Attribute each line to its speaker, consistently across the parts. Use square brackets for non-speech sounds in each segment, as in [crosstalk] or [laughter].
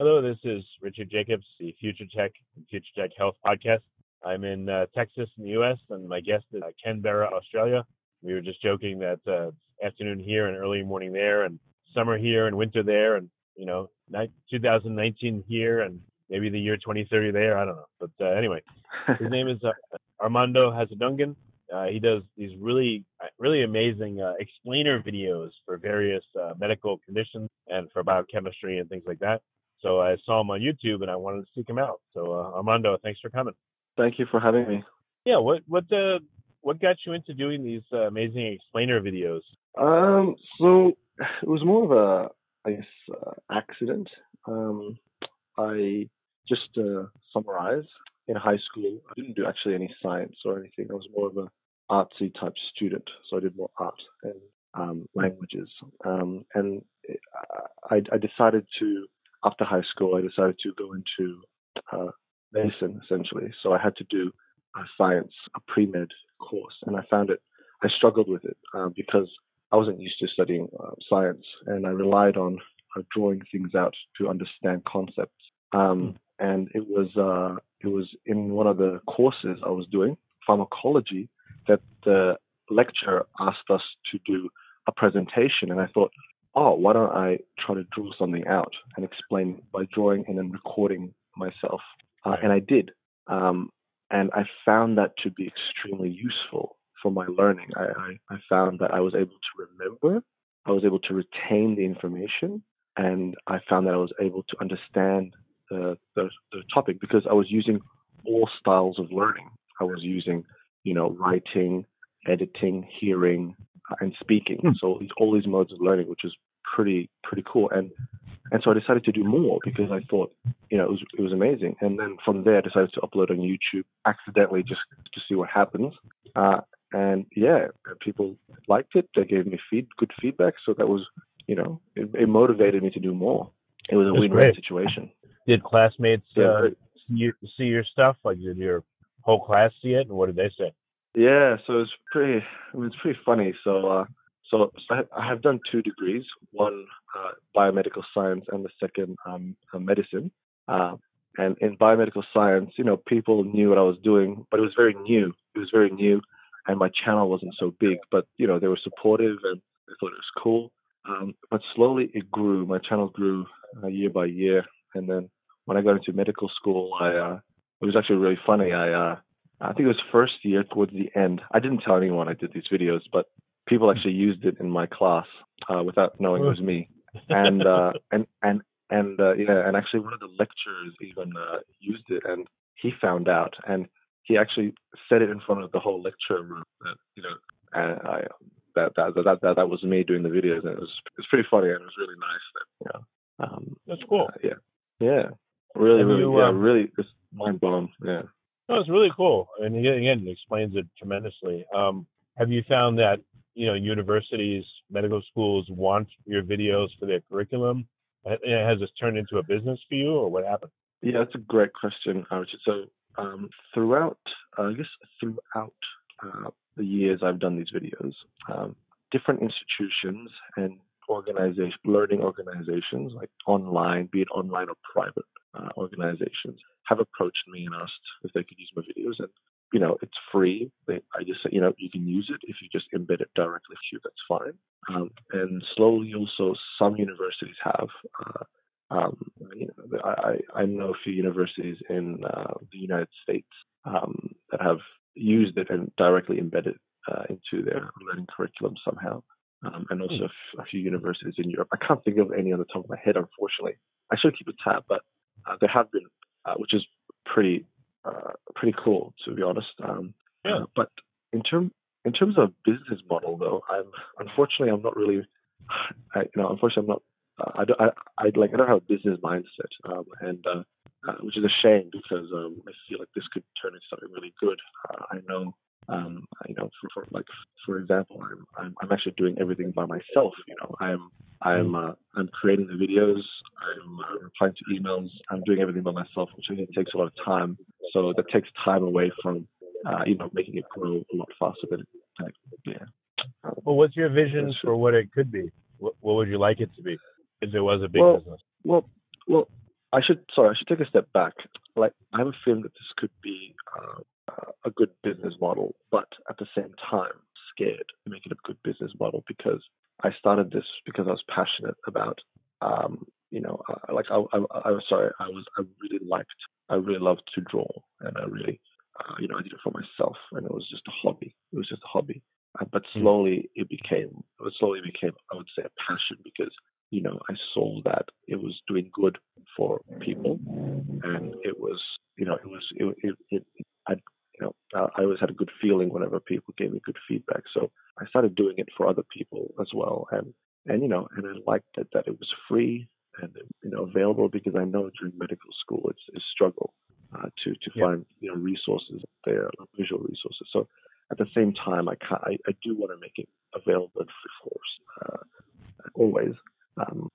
Speaker 1: Hello, this is Richard Jacobs, the Future Tech and Future Tech Health podcast. I'm in uh, Texas in the U.S., and my guest is uh, Canberra, Australia. We were just joking that uh, afternoon here and early morning there, and summer here and winter there, and you know, 2019 here and maybe the year 2030 there. I don't know, but uh, anyway, [laughs] his name is uh, Armando Hasudungan. Uh, he does these really, really amazing uh, explainer videos for various uh, medical conditions and for biochemistry and things like that. So I saw him on YouTube and I wanted to seek him out. So uh, Armando, thanks for coming.
Speaker 2: Thank you for having me.
Speaker 1: Yeah, what what uh, what got you into doing these uh, amazing explainer videos?
Speaker 2: Um, so it was more of a I guess uh, accident. Um, I just uh, summarize in high school. I didn't do actually any science or anything. I was more of a artsy type student, so I did more art and um, languages. Um, and I, I decided to after high school, I decided to go into uh, medicine essentially. So I had to do a science, a pre med course, and I found it. I struggled with it uh, because I wasn't used to studying uh, science, and I relied on uh, drawing things out to understand concepts. Um, hmm. and it was uh, it was in one of the courses I was doing, pharmacology, that the lecturer asked us to do a presentation, and I thought, oh, why don't I try to draw something out and explain by drawing and then recording myself? Uh, and I did. Um, and I found that to be extremely useful for my learning. I, I, I, found that I was able to remember, I was able to retain the information, and I found that I was able to understand the, the, the topic because I was using all styles of learning. I was using, you know, writing, editing, hearing, and speaking. Hmm. So all these modes of learning, which is pretty pretty cool. And and so I decided to do more because I thought, you know, it was it was amazing. And then from there, I decided to upload on YouTube accidentally just to see what happens. Uh, and yeah, people liked it. They gave me feed good feedback. So that was, you know, it, it motivated me to do more. It was a win-win situation.
Speaker 1: Did classmates yeah, uh, see, see your stuff? Like, did your whole class see it? And what did they say?
Speaker 2: Yeah, so it's pretty. I mean, it's pretty funny. So, uh, so, so I have done two degrees, one uh, biomedical science and the second um, uh, medicine. Uh, and in biomedical science, you know, people knew what I was doing, but it was very new. It was very new, and my channel wasn't so big. But you know, they were supportive and they thought it was cool. Um, but slowly it grew. My channel grew uh, year by year, and then when I got into medical school, I uh, it was actually really funny. I uh, I think it was first year towards the end. I didn't tell anyone I did these videos, but people actually used it in my class uh, without knowing it was me. And uh, [laughs] and and and uh, yeah, and actually one of the lecturers even uh, used it, and he found out, and he actually said it in front of the whole lecture room that you know, I that that that that, that was me doing the videos, and it was it was pretty funny, and it was really nice. That you know,
Speaker 1: um, that's cool.
Speaker 2: Yeah, yeah, really, really, you, yeah, um, really, just mind blown. Yeah.
Speaker 1: No, it's really cool, and again, it explains it tremendously. Um, have you found that you know universities, medical schools want your videos for their curriculum? Has this turned into a business for you, or what happened?
Speaker 2: Yeah, that's a great question, Richard. So um, throughout, uh, I guess throughout uh, the years I've done these videos, um, different institutions and organization, learning organizations, like online, be it online or private uh, organizations, have approached me and asked if they could use my videos. And, you know, it's free. They, I just say, you know, you can use it. If you just embed it directly to you, that's fine. Um, and slowly also some universities have. Uh, um, you know, I, I know a few universities in uh, the United States um, that have used it and directly embedded uh, into their learning curriculum somehow um, and also hmm. a few universities in Europe. I can't think of any on the top of my head, unfortunately. I should keep a tab, but uh, there have been, uh, which is pretty uh, pretty cool to be honest. Um, yeah. Uh, but in term in terms of business model, though, I'm unfortunately I'm not really, I, you know, unfortunately I'm not. Uh, I, don't, I, I like I don't have a business mindset, um, and uh, which is a shame because um, I feel like this could turn into something really good. I know um, you know, for, for, like for example, I'm, I'm I'm actually doing everything by myself. You know, I'm I'm mm. uh, I'm creating the videos, I'm uh, replying to emails, I'm doing everything by myself, which I think takes a lot of time. So that takes time away from uh, you know making it grow a lot faster than it, yeah.
Speaker 3: Well, what's your vision for what it could be? What, what would you like it to be if it was a big
Speaker 2: well,
Speaker 3: business?
Speaker 2: Well, well, I should sorry, I should take a step back. Like I have a feeling that this could be uh, a good business model, but at the same time, scared to make it a good business model because I started this because I was passionate about, um, you know, uh, like I, I, I, was sorry, I was, I really liked, I really loved to draw, and I really, uh, you know, I did it for myself, and it was just a hobby. It was just a hobby, uh, but hmm. slowly it became, it slowly became, I would say, a passion because you know, I saw that it was doing good for people, and it was, you know, it was, it, it, it, I you know, I always had a good feeling whenever people gave me good feedback. So I started doing it for other people as well, and and you know, and I liked that that it was free and you know available because I know during medical school it's, a struggle uh, to to yeah. find you know resources there, visual resources. So at the same time, I can I, I do want to make it available and free course uh, always. Um,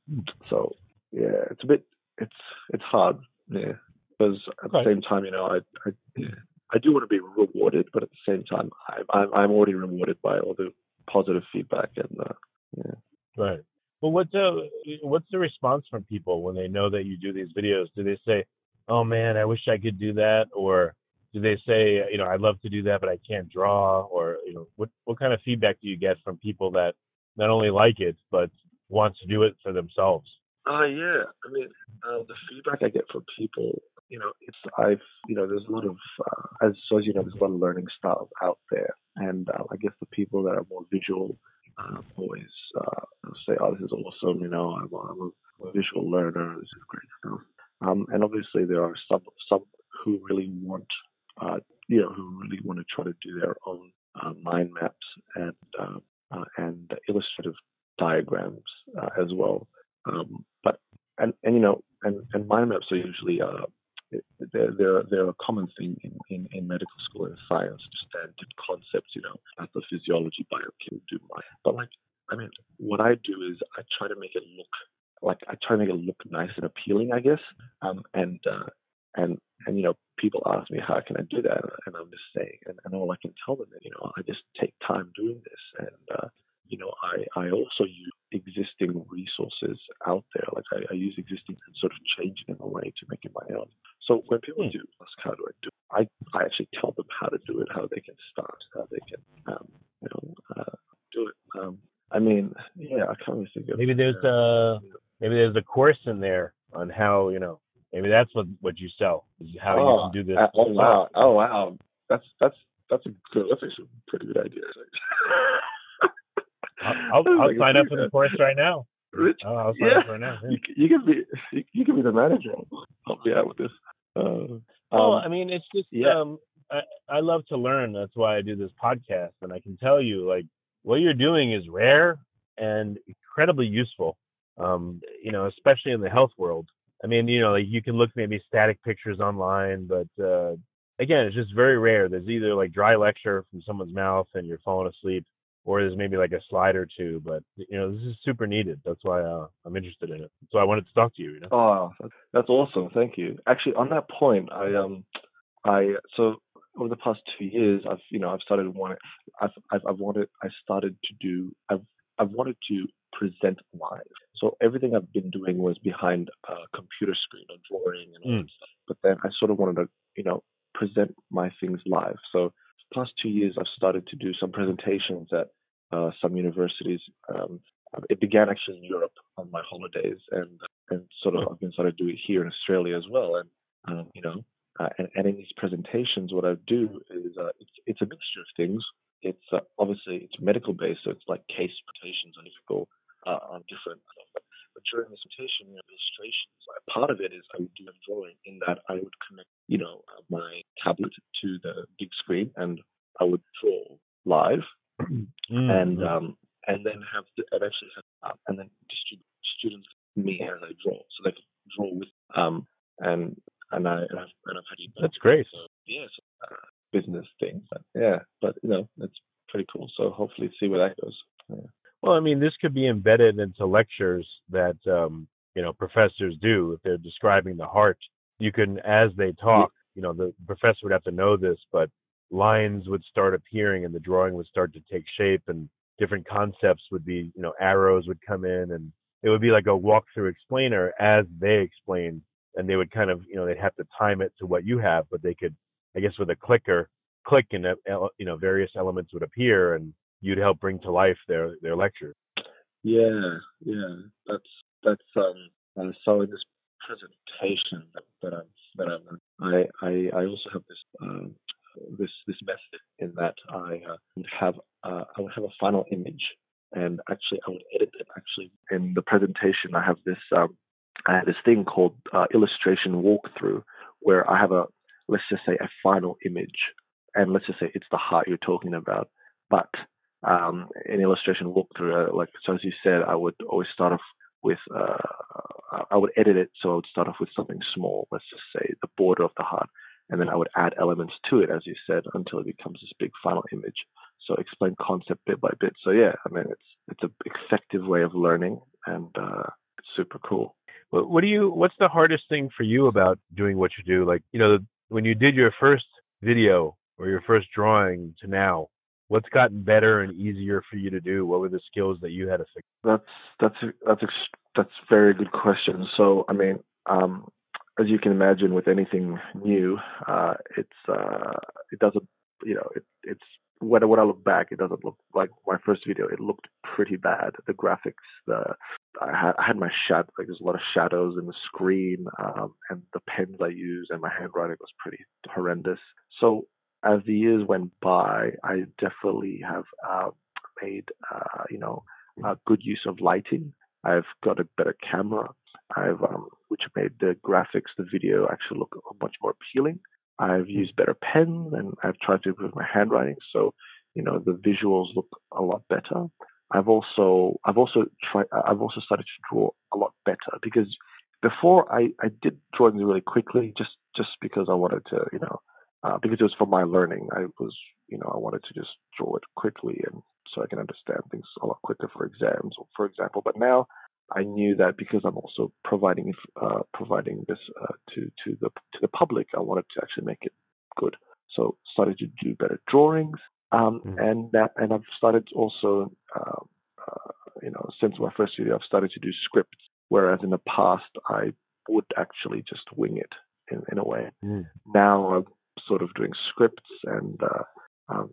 Speaker 2: so yeah, it's a bit it's it's hard, yeah, because at the same time, you know, I, I yeah, I do want to be rewarded, but at the same time, I'm I'm already rewarded by all the positive feedback and uh, yeah.
Speaker 3: Right. Well, what's the what's the response from people when they know that you do these videos? Do they say, "Oh man, I wish I could do that," or do they say, "You know, I'd love to do that, but I can't draw," or you know, what what kind of feedback do you get from people that not only like it but want to do it for themselves?
Speaker 2: Uh, yeah. I mean, uh, the feedback I get from people you know, it's I've you know, there's a lot of uh, as so as you know, there's a lot of learning styles out there, and uh, I guess the people that are more visual uh, always uh, say, "Oh, this is awesome," you know, I'm, I'm a visual learner, this is great stuff. Um, and obviously, there are some some who really want, uh, you know, who really want to try to do their own uh, mind maps and uh, uh, and illustrative diagrams uh, as well. Um, but and and you know, and and mind maps are usually uh, they're, they're, common thing in, in, in medical school and science, standard concepts, you know, pathophysiology, biochemistry, do my, but like, I mean, what I do is I try to make it look like I try to make it look nice and appealing, I guess. Um, and uh, and and you know, people ask me how can I do that, and I'm just saying, and, and all I can tell them is, you know, I just take time doing this, and uh, you know, I I also use existing resources out there. Like I, I use existing and sort of change it in a way to make it my own. So when people mm. do ask how do I do, it, I I actually tell them how to do it, how they can start, how they can um, you know uh, do it. Um, I mean, yeah, I can't really think of
Speaker 3: maybe there's a maybe there's a course in there on how you know maybe that's what what you sell is how oh, you can do this.
Speaker 2: Uh, oh wow! Oh wow! That's that's that's a good. That's actually a pretty good idea.
Speaker 3: I'll, I'll, [laughs] I'll sign up for the course right now.
Speaker 2: Rich, oh, I'll sign yeah. up right now. Yeah. You, you, can be you, you, can be the manager. Help me out with this. Uh,
Speaker 3: well, um, I mean, it's just yeah. um, I, I love to learn. That's why I do this podcast, and I can tell you, like, what you're doing is rare and incredibly useful. Um, you know, especially in the health world. I mean, you know, like you can look maybe static pictures online, but uh, again, it's just very rare. There's either like dry lecture from someone's mouth and you're falling asleep, or there's maybe like a slide or two. But you know, this is super needed. That's why uh, I'm interested in it. So I wanted to talk to you. You know.
Speaker 2: Oh, that's awesome. Thank you. Actually, on that point, I um, I so over the past two years, I've you know I've started wanting I've I've, I've wanted I started to do I've I've wanted to present live. So everything I've been doing was behind a computer screen or drawing and all mm. stuff. But then I sort of wanted to you know present my things live. So past two years, I've started to do some presentations at uh, some universities. Um, it began actually in Europe on my holidays, and and sort of I've been started to do it here in Australia as well. And um, you know, uh, and, and, in these presentations, what I do is uh, it's it's a mixture of things. It's uh, obviously it's medical based, so it's like case presentations on different uh, on different stuff. But during the presentation, you know, illustrations, part of it is I would do a drawing in that I would connect, you know, uh, my tablet to the big screen and I would draw live, [clears throat] mm-hmm. and um, and then have the, and actually have, uh, and then distribute students me as I draw, so they can draw with um and and I and I've, and I've had you.
Speaker 3: That's great.
Speaker 2: So, yeah, so, uh, business things. But, yeah, but you know it's pretty cool. So hopefully see where that goes. Yeah.
Speaker 3: Well, I mean, this could be embedded into lectures that um, you know professors do if they're describing the heart. You can, as they talk, you know, the professor would have to know this, but lines would start appearing and the drawing would start to take shape and different concepts would be, you know, arrows would come in and it would be like a walkthrough explainer as they explain and they would kind of, you know, they'd have to time it to what you have, but they could, I guess with a clicker, click and, uh, you know, various elements would appear and you'd help bring to life their their lecture.
Speaker 2: Yeah, yeah, that's that's um. Uh, so in this presentation that, that I'm that I'm, I I I also have this uh, this this method in that I uh, would have uh, I would have a final image and actually I would edit it. Actually, in the presentation, I have this um, I have this thing called uh, illustration walkthrough where I have a let's just say a final image, and let's just say it's the heart you're talking about, but um, an illustration walkthrough. Uh, like so, as you said, I would always start off with uh, I would edit it so I would start off with something small. Let's just say the border of the heart, and then I would add elements to it, as you said, until it becomes this big final image. So explain concept bit by bit. So yeah, I mean it's it's an effective way of learning, and uh, it's super cool.
Speaker 3: What do you? What's the hardest thing for you about doing what you do? Like you know, when you did your first video or your first drawing to now, what's gotten better and easier for you to do? What were the skills that you had to fix?
Speaker 2: That's that's that's that's very good question. So I mean, um, as you can imagine, with anything new, uh, it's uh, it doesn't you know it, it's when when I look back, it doesn't look like my first video. It looked pretty bad. The graphics, the I had I had my shadow like there's a lot of shadows in the screen, um, and the pens I used and my handwriting was pretty horrendous. So as the years went by, I definitely have uh, made, you know, good use of lighting. I've got a better camera. I've, um, which made the graphics, the video actually look much more appealing. I've used better pens and I've tried to improve my handwriting, so you know the visuals look a lot better. I've also, I've also tried, I've also started to draw a lot better because before I, I did drawings really quickly just just because I wanted to, you know, uh, because it was for my learning. I was, you know, I wanted to just draw it quickly and so I can understand things a lot quicker for exams, for example. But now I knew that because I'm also providing uh, providing this uh, to to the to the public, I wanted to actually make it good. So started to do better drawings, um, mm-hmm. and that and I've started also, uh, uh, you know, since my first video, I've started to do scripts. Whereas in the past, I would actually just wing it in, in a way. Mm. Now I'm sort of doing scripts and uh, um,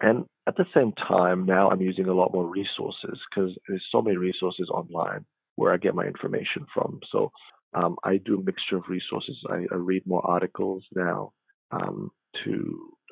Speaker 2: and at the same time now I'm using a lot more resources because there's so many resources online where I get my information from. So um, I do a mixture of resources. I, I read more articles now um, to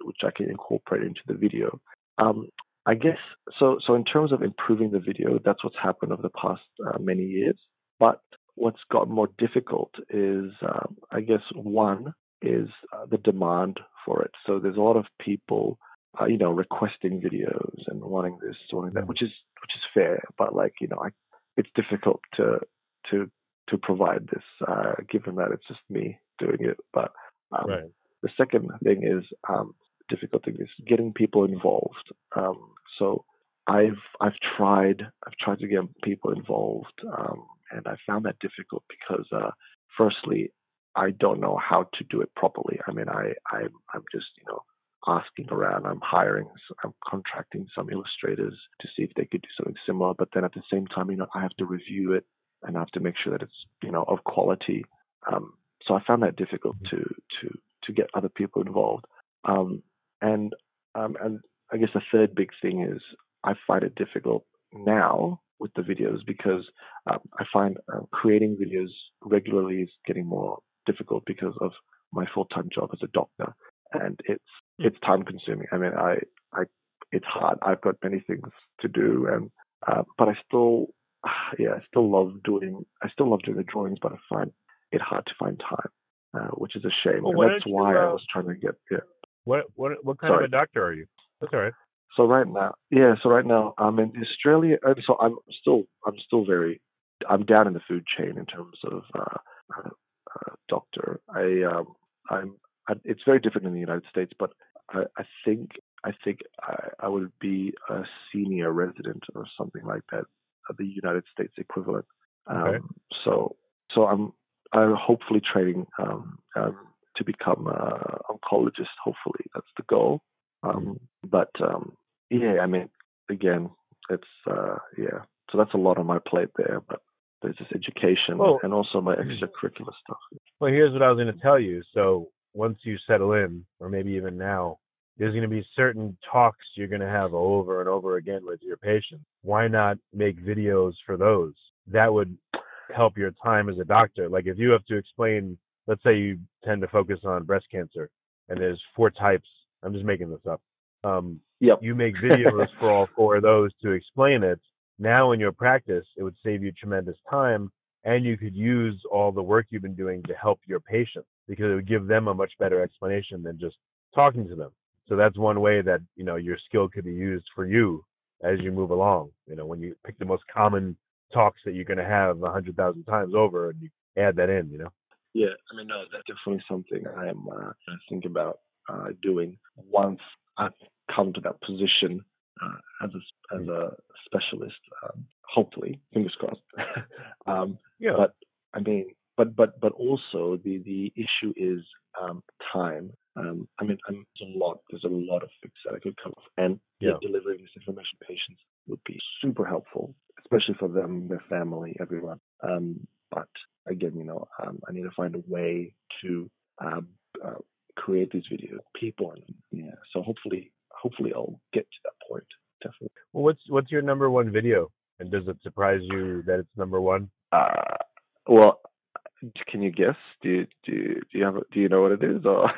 Speaker 2: which I can incorporate into the video. Um, I guess so. So in terms of improving the video, that's what's happened over the past uh, many years. But what's got more difficult is, uh, I guess, one is uh, the demand for it. So there's a lot of people, uh, you know, requesting videos and wanting this, wanting that, which is which is fair. But like, you know, I, it's difficult to to to provide this, uh, given that it's just me doing it. But um, right. the second thing is um, difficult thing is getting people involved. Um, so I've I've tried I've tried to get people involved, um, and I found that difficult because uh, firstly I don't know how to do it properly. I mean, I, I I'm just you know asking around. I'm hiring, I'm contracting some illustrators to see if they could do something similar. But then at the same time, you know, I have to review it and I have to make sure that it's you know of quality. Um, so I found that difficult to to to get other people involved. Um, and um, and I guess the third big thing is I find it difficult now with the videos because um, I find uh, creating videos regularly is getting more difficult because of my full-time job as a doctor, and it's. It's time consuming. I mean, I I it's hard. I've got many things to do, and uh, but I still [sighs] yeah I still love doing I still love doing the drawings, but I find it hard to find time, uh, which is a shame.
Speaker 3: Well,
Speaker 2: and that's why
Speaker 3: you, uh,
Speaker 2: I was trying to get yeah.
Speaker 3: What what what kind Sorry. of a doctor are you? That's all right.
Speaker 2: So right now, yeah. So right now, I'm in Australia. So I'm still, I'm still very, I'm down in the food chain in terms of uh, uh, uh, doctor. I, um, I'm. I, it's very different in the United States, but I, I think, I think I, I would be a senior resident or something like that, the United States equivalent. Um. So, so I'm, I'm hopefully training um, um, to become an oncologist. Hopefully, that's the goal. Um, but um, yeah, I mean, again, it's uh, yeah. So that's a lot on my plate there, but there's this education well, and also my hmm. extracurricular stuff.
Speaker 3: Well, here's what I was going to tell you. So once you settle in, or maybe even now, there's going to be certain talks you're going to have over and over again with your patients. Why not make videos for those? That would help your time as a doctor. Like if you have to explain, let's say you tend to focus on breast cancer, and there's four types. I'm just making this up. Um,
Speaker 2: yep.
Speaker 3: You make [laughs] videos for all four of those to explain it. Now in your practice, it would save you tremendous time and you could use all the work you've been doing to help your patients because it would give them a much better explanation than just talking to them. So that's one way that, you know, your skill could be used for you as you move along. You know, when you pick the most common talks that you're going to have a hundred thousand times over and you add that in, you know?
Speaker 2: Yeah. I mean, no, that's definitely something I am uh, thinking about uh, doing once I've come to that position uh, as a as a specialist. Um, hopefully, fingers crossed. [laughs] um,
Speaker 3: yeah.
Speaker 2: But I mean, but but but also the the issue is um, time. Um, I mean, I'm, there's a lot. There's a lot of things that I could cover, and
Speaker 3: yeah.
Speaker 2: delivering this information to patients would be super helpful, especially for them, their family, everyone. Um, but again, you know, um, I need to find a way to uh, uh, create these videos, people, and yeah. So hopefully, hopefully, I'll get to that point. Definitely.
Speaker 3: Well, what's what's your number one video, and does it surprise you that it's number one?
Speaker 2: Uh, well, can you guess? Do you, do you, do you have do you know what it is? Or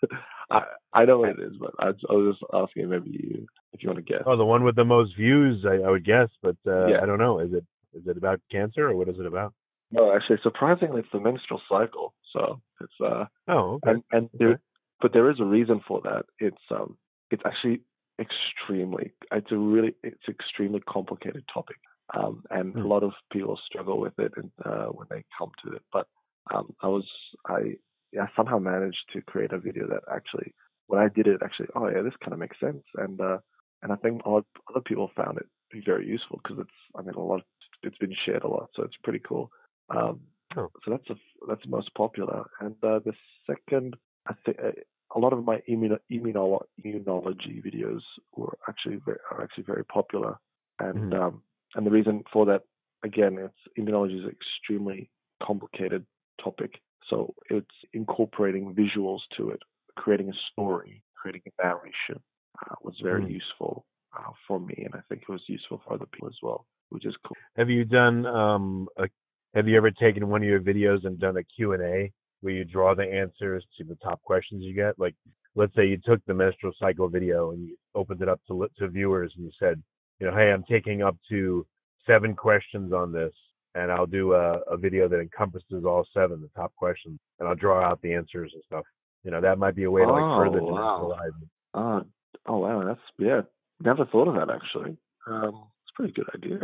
Speaker 2: [laughs] I I know what it is, but I, I was just asking maybe you if you want to guess.
Speaker 3: Oh, the one with the most views, I, I would guess, but uh, yeah. I don't know. Is it is it about cancer or what is it about?
Speaker 2: No, actually, surprisingly, it's the menstrual cycle. So it's uh
Speaker 3: oh okay.
Speaker 2: and and there, but there is a reason for that. It's um it's actually extremely it's a really it's extremely complicated topic. Um, and mm. a lot of people struggle with it and, uh, when they come to it. But um, I was I yeah, somehow managed to create a video that actually when I did it actually oh yeah this kind of makes sense and uh, and I think other other people found it very useful because it's I mean a lot of, it's been shared a lot so it's pretty cool. Um, oh. So that's a, that's the most popular. And uh, the second, I think uh, a lot of my immuno, immunolo- immunology videos were actually very, are actually very popular. And mm-hmm. And the reason for that, again, it's immunology is an extremely complicated topic. So it's incorporating visuals to it, creating a story, creating a narration uh, was very mm-hmm. useful uh, for me, and I think it was useful for other people as well, which is cool.
Speaker 3: Have you done um, a have you ever taken one of your videos and done a Q&A where you draw the answers to the top questions you get? Like, let's say you took the menstrual cycle video and you opened it up to, to viewers and you said, you know, hey, I'm taking up to seven questions on this and I'll do a, a video that encompasses all seven, the top questions, and I'll draw out the answers and stuff. You know, that might be a way to like oh, further
Speaker 2: wow. it. Uh, oh wow, that's yeah. Never thought of that actually. Um, it's a pretty good idea.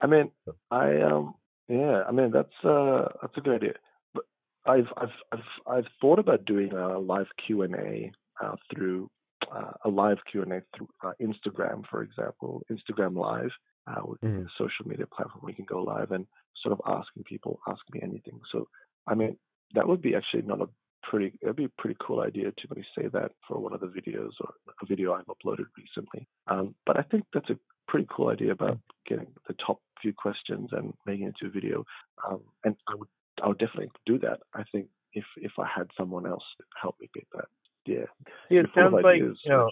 Speaker 2: I mean, I um, yeah, I mean that's uh that's a good idea. But I've I've I've I've thought about doing a live Q and A uh, through uh, a live Q and A through uh, Instagram, for example, Instagram Live, uh, mm. a social media platform. We can go live and sort of asking people, ask me anything. So I mean, that would be actually not a pretty. it'd be a pretty cool idea to maybe say that for one of the videos or a video I've uploaded recently. Um, but I think that's a pretty cool idea about getting the top few questions and making it into a video. Um, and I would I would definitely do that. I think if if I had someone else help me get that. Yeah.
Speaker 3: Yeah, it sounds like you [laughs] [laughs] know.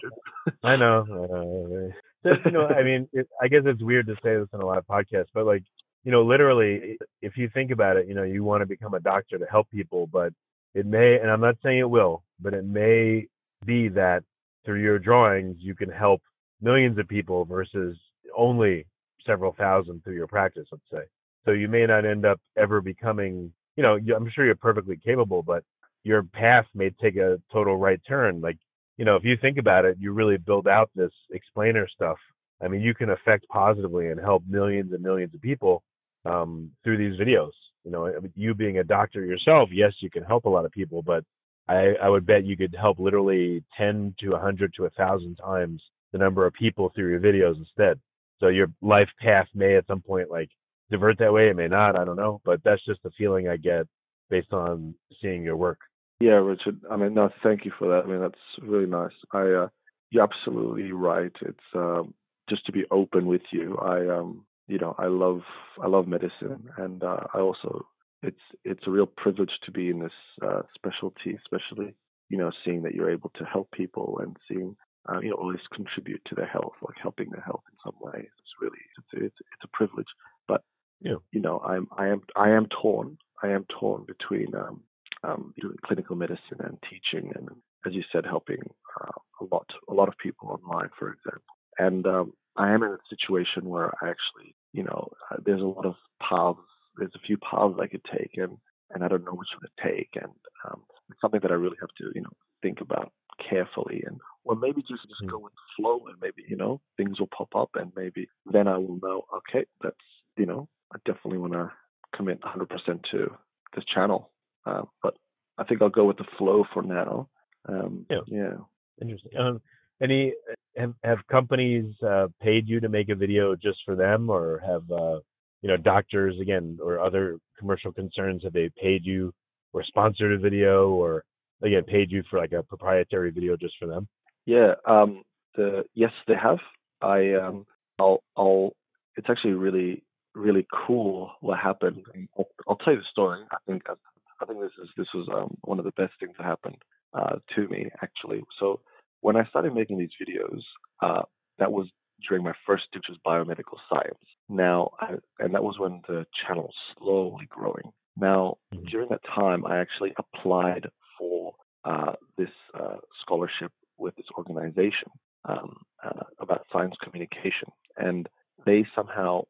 Speaker 3: I know. Uh, you know, I mean, it, I guess it's weird to say this in a lot of podcasts, but like, you know, literally, if you think about it, you know, you want to become a doctor to help people, but it may, and I'm not saying it will, but it may be that through your drawings you can help millions of people versus only several thousand through your practice, let's say. So you may not end up ever becoming, you know, I'm sure you're perfectly capable, but your path may take a total right turn. Like, you know, if you think about it, you really build out this explainer stuff. I mean, you can affect positively and help millions and millions of people um, through these videos. You know, you being a doctor yourself, yes, you can help a lot of people, but I, I would bet you could help literally 10 to 100 to 1,000 times the number of people through your videos instead. So your life path may at some point like divert that way. It may not. I don't know. But that's just the feeling I get based on seeing your work.
Speaker 2: Yeah, Richard. I mean, no, thank you for that. I mean, that's really nice. I, uh, you're absolutely right. It's um, just to be open with you. I, um, you know, I love, I love medicine, and uh, I also, it's, it's a real privilege to be in this uh, specialty, especially, you know, seeing that you're able to help people and seeing uh, you know, always contribute to their health, like helping their health in some way. It's really, it's, it's, it's a privilege. But, yeah. you know, I'm, I am, I am torn. I am torn between, um, um, doing clinical medicine and teaching and, as you said, helping uh, a lot, a lot of people online, for example. And um, I am in a situation where I actually, you know, uh, there's a lot of paths. There's a few paths I could take, and and I don't know which one to take. And um, it's something that I really have to, you know, think about carefully and or maybe just just mm. go with the flow and maybe you know things will pop up and maybe then I will know okay that's you know I definitely want to commit 100% to this channel uh, but I think I'll go with the flow for now um, yeah yeah
Speaker 3: interesting um, any have, have companies uh, paid you to make a video just for them or have uh, you know doctors again or other commercial concerns have they paid you or sponsored a video or again paid you for like a proprietary video just for them?
Speaker 2: Yeah, um, the yes they have. I um, I'll I'll. It's actually really really cool what happened. I'll, I'll tell you the story. I think I think this is this was um, one of the best things that happened uh, to me actually. So when I started making these videos, uh, that was during my first which was biomedical science. Now, I, and that was when the channel was slowly growing. Now, mm-hmm. during that time, I actually applied for uh, this uh, scholarship with this organization um, uh, about science communication, and they somehow,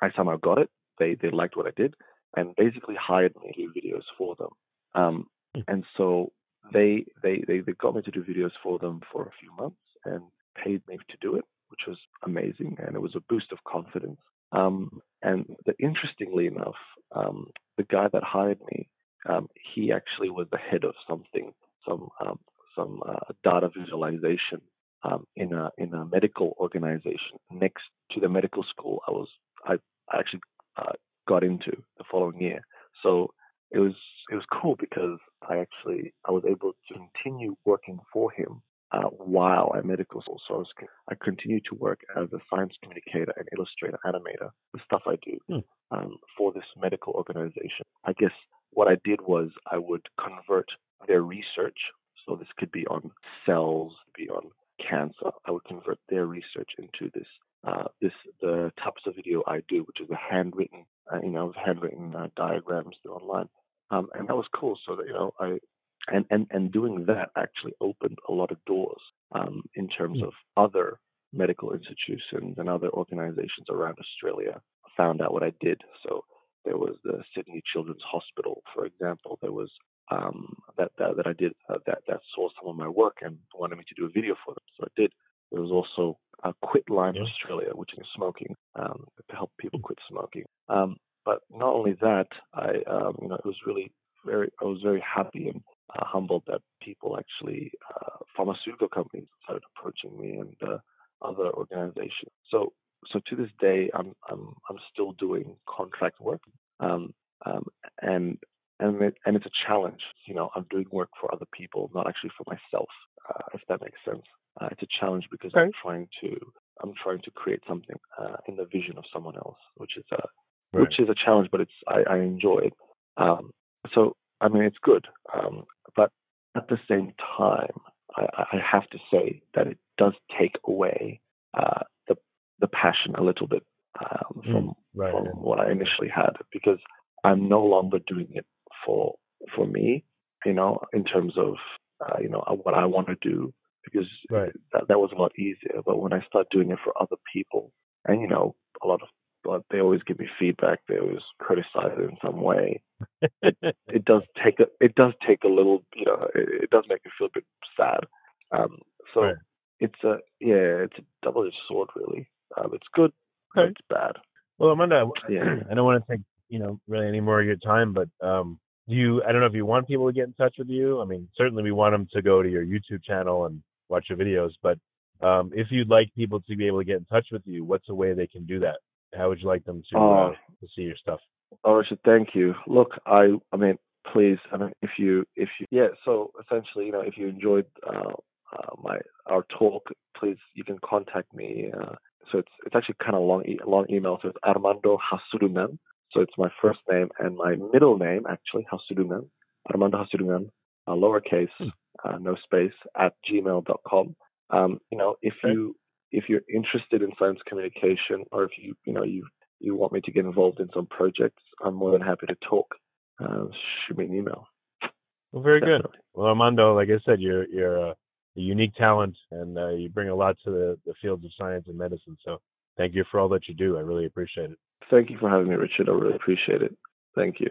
Speaker 2: I somehow got it. They they liked what I did, and basically hired me to do videos for them. Um, hmm. and so they, they they they got me to do videos for them for a few months and paid me to do it, which was amazing, and it was a boost of confidence. Um, and the, interestingly enough, um, the guy that hired me um, he actually was the head of something, some um, some uh, data visualization um, in a in a medical organization next to the medical school I was I, I actually uh, got into the following year. So it was it was cool because I actually I was able to continue working for him uh, while at medical school. So I, was, I continued to work as a science communicator and illustrator animator, the stuff I do hmm. um, for this medical organization. I guess what I did was I would convert their research. So this could be on cells, be on cancer. I would convert their research into this uh, this the types of video I do, which is a handwritten, uh, you know, handwritten uh, diagrams online, um, and that was cool. So that you know, I and and and doing that actually opened a lot of doors um, in terms mm. of other medical institutions and other organizations around Australia found out what I did. So there was the Sydney Children's Hospital, for example. There was um, that, that, that I did uh, that that saw some of my work and wanted me to do a video for them, so I did. There was also uh, Quitline Australia, which is smoking um, to help people quit smoking. Um, but not only that, I um, you know it was really very I was very happy and uh, humbled that people actually uh, pharmaceutical companies started approaching me and uh, other organizations. So so to this day, I'm I'm I'm still doing contract work, um, um, and and it, and it's a challenge. You know, I'm doing work for other people, not actually for myself. Uh, if that makes sense. Uh, it's a challenge because I'm trying to I'm trying to create something uh, in the vision of someone else, which is a right. which is a challenge, but it's I, I enjoy it. Um, so I mean, it's good, um, but at the same time, I, I, have to say that it does take away uh, the the passion a little bit um, from mm, right. from what I initially had because I'm no longer doing it for for me, you know, in terms of uh, you know what I want to do because right. that that was a lot easier. But when I start doing it for other people, and you know, a lot of but they always give me feedback. They always criticize it in some way. it, [laughs] it, does take a it does take a little, you know, it, it does make me feel a bit sad. Um, so right. it's a yeah, it's a double edged sword really. Um, it's good, okay. it's bad.
Speaker 3: Well, Amanda, yeah. [clears throat] I don't want to take you know really any more of your time, but um, do you? I don't know if you want people to get in touch with you. I mean, certainly we want them to go to your YouTube channel and watch your videos, but um, if you'd like people to be able to get in touch with you, what's a way they can do that? How would you like them to uh, uh, to see your stuff?
Speaker 2: Oh, Richard, thank you. Look, I I mean, please, I mean, if you if you yeah, so essentially, you know, if you enjoyed uh, uh, my our talk, please you can contact me. Uh, so it's it's actually kind of long long email. So it's Armando Hasudungan. So it's my first name and my middle name actually Hasudungan. Armando Hasudungan, uh, lowercase, hmm. uh, no space at gmail.com. Um, you know, if you if you're interested in science communication, or if you you know you you want me to get involved in some projects, I'm more than happy to talk. Uh, shoot me an email.
Speaker 3: Well, very Definitely. good. Well, Armando, like I said, you're you're a, a unique talent, and uh, you bring a lot to the, the fields of science and medicine. So, thank you for all that you do. I really appreciate it.
Speaker 2: Thank you for having me, Richard. I really appreciate it. Thank you.